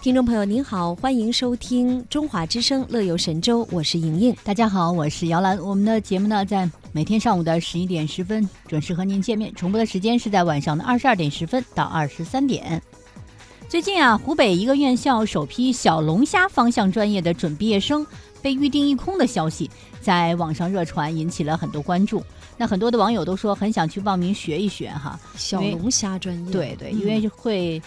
听众朋友您好，欢迎收听中华之声《乐游神州》，我是莹莹。大家好，我是姚兰。我们的节目呢，在每天上午的十一点十分准时和您见面，重播的时间是在晚上的二十二点十分到二十三点。最近啊，湖北一个院校首批小龙虾方向专业的准毕业生被预定一空的消息在网上热传，引起了很多关注。那很多的网友都说很想去报名学一学哈，小龙虾专业，对对，因为会。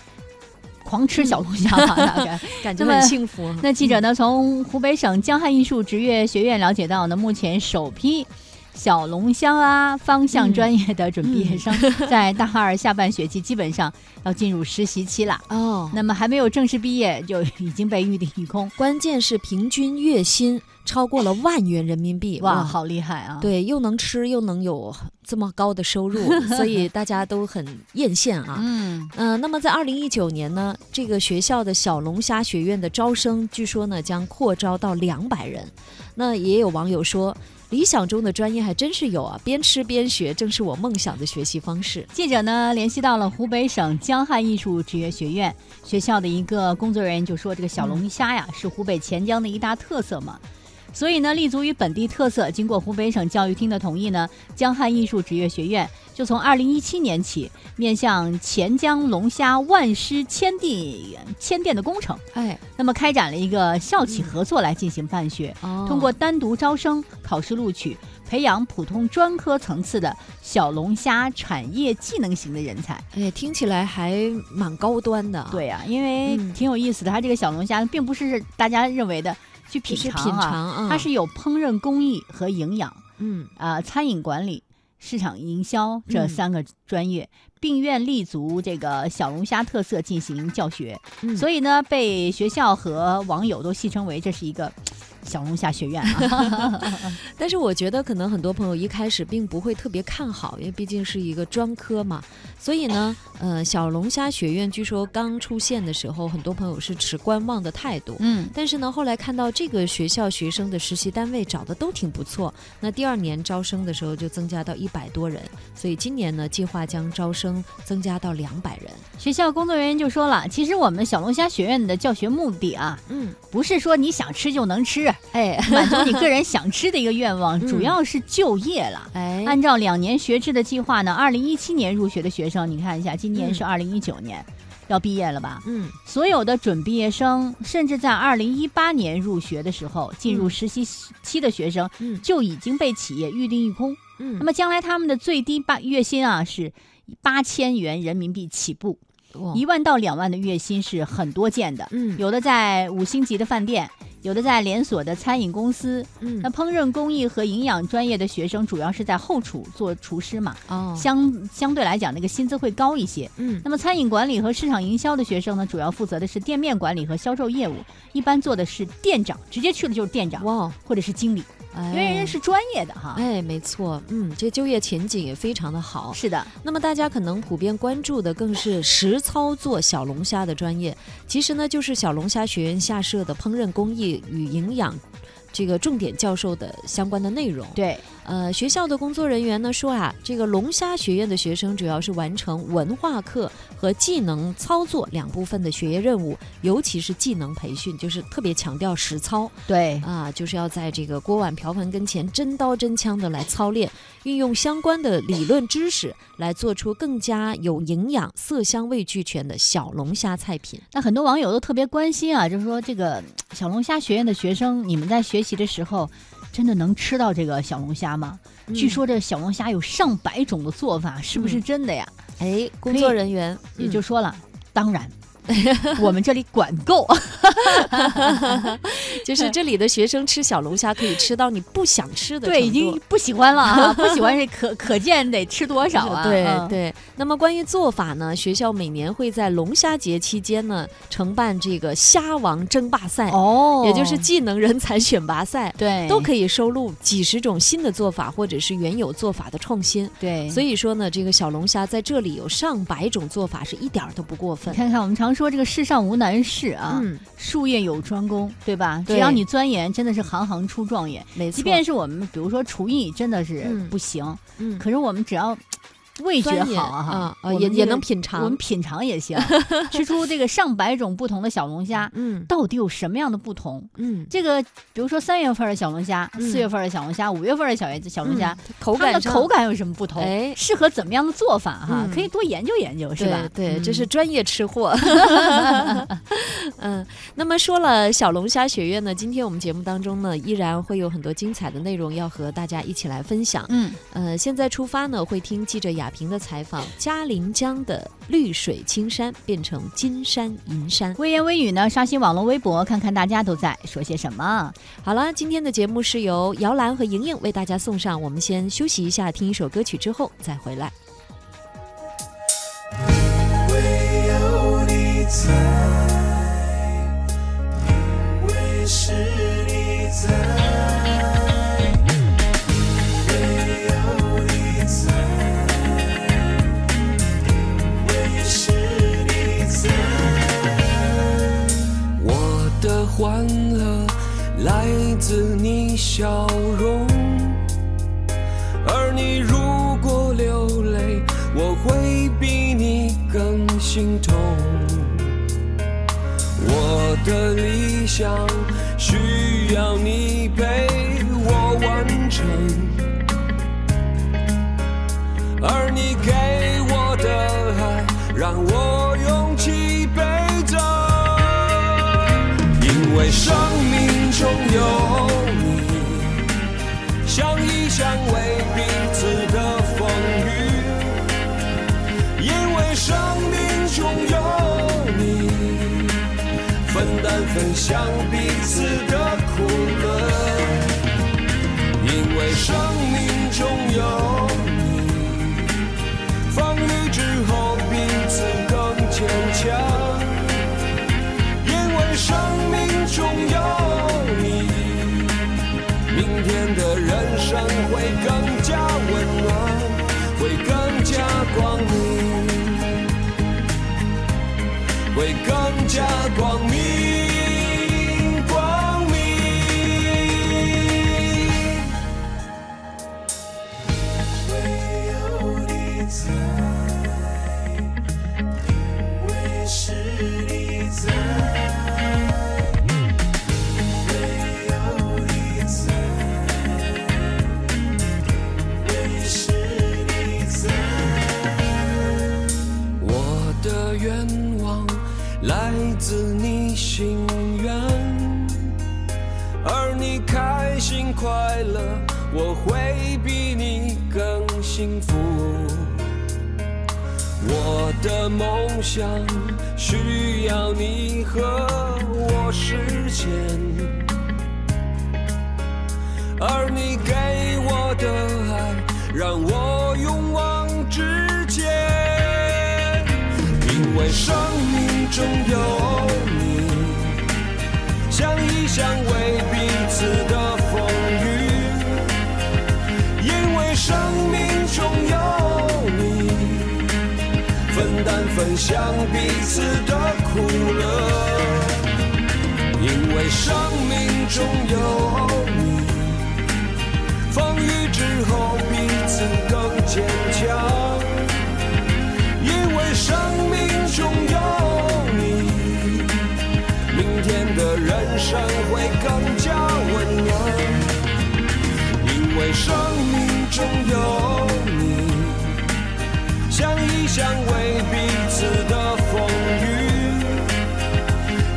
狂吃小龙虾，大概。感觉很幸福。那记者呢，从湖北省江汉艺术职业学院了解到呢，目前首批小龙虾啊方向专业的准毕业生，在大二下半学期基本上要进入实习期了。哦，那么还没有正式毕业就已经被预定一空，关键是平均月薪。超过了万元人民币，哇，好厉害啊！对，又能吃又能有这么高的收入，所以大家都很艳羡啊。嗯嗯，那么在二零一九年呢，这个学校的小龙虾学院的招生，据说呢将扩招到两百人。那也有网友说，理想中的专业还真是有啊，边吃边学，正是我梦想的学习方式。记者呢联系到了湖北省江汉艺术职业学院学校的一个工作人员，就说这个小龙虾呀是湖北潜江的一大特色嘛。所以呢，立足于本地特色，经过湖北省教育厅的同意呢，江汉艺术职业学院就从二零一七年起，面向钱江龙虾万师千地千店的工程，哎，那么开展了一个校企合作来进行办学，通过单独招生、考试录取，培养普通专科层次的小龙虾产业技能型的人才。哎，听起来还蛮高端的。对呀，因为挺有意思的，它这个小龙虾并不是大家认为的。去品尝啊，它是有烹饪工艺和营养，嗯。啊，餐饮管理、市场营销这三个专业，并愿立足这个小龙虾特色进行教学，所以呢，被学校和网友都戏称为这是一个。小龙虾学院啊，但是我觉得可能很多朋友一开始并不会特别看好，因为毕竟是一个专科嘛。所以呢，呃，小龙虾学院据说刚出现的时候，很多朋友是持观望的态度。嗯，但是呢，后来看到这个学校学生的实习单位找的都挺不错，那第二年招生的时候就增加到一百多人，所以今年呢，计划将招生增加到两百人。学校工作人员就说了，其实我们小龙虾学院的教学目的啊，嗯，不是说你想吃就能吃。哎，满足你个人想吃的一个愿望，主要是就业了。哎，按照两年学制的计划呢，二零一七年入学的学生，你看一下，今年是二零一九年，要毕业了吧？嗯，所有的准毕业生，甚至在二零一八年入学的时候进入实习期的学生，就已经被企业预定一空。嗯，那么将来他们的最低八月薪啊是八千元人民币起步，一万到两万的月薪是很多见的。嗯，有的在五星级的饭店。有的在连锁的餐饮公司，嗯，那烹饪工艺和营养专业的学生主要是在后厨做厨师嘛，哦，相相对来讲那个薪资会高一些，嗯，那么餐饮管理和市场营销的学生呢，主要负责的是店面管理和销售业务，一般做的是店长，直接去的就是店长，哇，或者是经理。因为人是专业的哈，哎，没错，嗯，这就业前景也非常的好。是的，那么大家可能普遍关注的更是实操作小龙虾的专业，其实呢，就是小龙虾学院下设的烹饪工艺与营养。这个重点教授的相关的内容，对，呃，学校的工作人员呢说啊，这个龙虾学院的学生主要是完成文化课和技能操作两部分的学业任务，尤其是技能培训，就是特别强调实操，对，啊，就是要在这个锅碗瓢盆跟前真刀真枪的来操练，运用相关的理论知识来做出更加有营养、色香味俱全的小龙虾菜品。那很多网友都特别关心啊，就是说这个小龙虾学院的学生，你们在学。学习的时候，真的能吃到这个小龙虾吗？据说这小龙虾有上百种的做法，是不是真的呀？哎，工作人员也就说了，当然。我们这里管够，就是这里的学生吃小龙虾可以吃到你不想吃的对，已经不喜欢了啊！不喜欢是可可见得吃多少啊？对对。那么关于做法呢？学校每年会在龙虾节期间呢承办这个虾王争霸赛哦，也就是技能人才选拔赛，对，都可以收录几十种新的做法或者是原有做法的创新。对，所以说呢，这个小龙虾在这里有上百种做法，是一点儿都不过分。看看我们常。说这个世上无难事啊，术业有专攻，对吧？只要你钻研，真的是行行出状元。没错，即便是我们，比如说厨艺真的是不行，嗯，可是我们只要味觉好啊哈，也也能品尝，我们品尝也行，吃出这个上百种不同的小龙虾，嗯，到底有什么样的不同？嗯，这个比如说三月份的小龙虾，四月份的小龙虾，五月份的小小龙虾，口感的口感有什么不同？哎，适合怎么样的做法哈？可以多研究研究，是吧？对，这是专业吃货。嗯，那么说了小龙虾学院呢，今天我们节目当中呢，依然会有很多精彩的内容要和大家一起来分享。嗯，呃，现在出发呢，会听记者雅萍的采访，嘉陵江的绿水青山变成金山银山。微言微语呢，刷新网络微博，看看大家都在说些什么。好了，今天的节目是由姚兰和莹莹为大家送上，我们先休息一下，听一首歌曲之后再回来。自你笑容，而你如果流泪，我会比你更心痛。我的理想需要你陪我完成，而你给我的爱让我勇气倍增，因为生命生命中有你，风雨之后彼此更坚强，因为生命中有你，明天的人。生会更加温暖，会更加光明，会更加光明，心快乐，我会比你更幸福。我的梦想需要你和我实现，而你给我的爱让我勇往直前。因为生命中有你，相依相偎，分享彼此的苦乐，因为生命中有你，风雨之后彼此更坚强。因为生命中有你，明天的人生会更加温暖。因为生命中有你，相依相偎次。的风雨，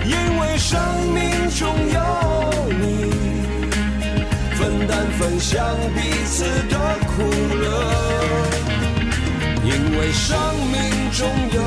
因为生命中有你，分担分享彼此的苦乐。因为生命中有，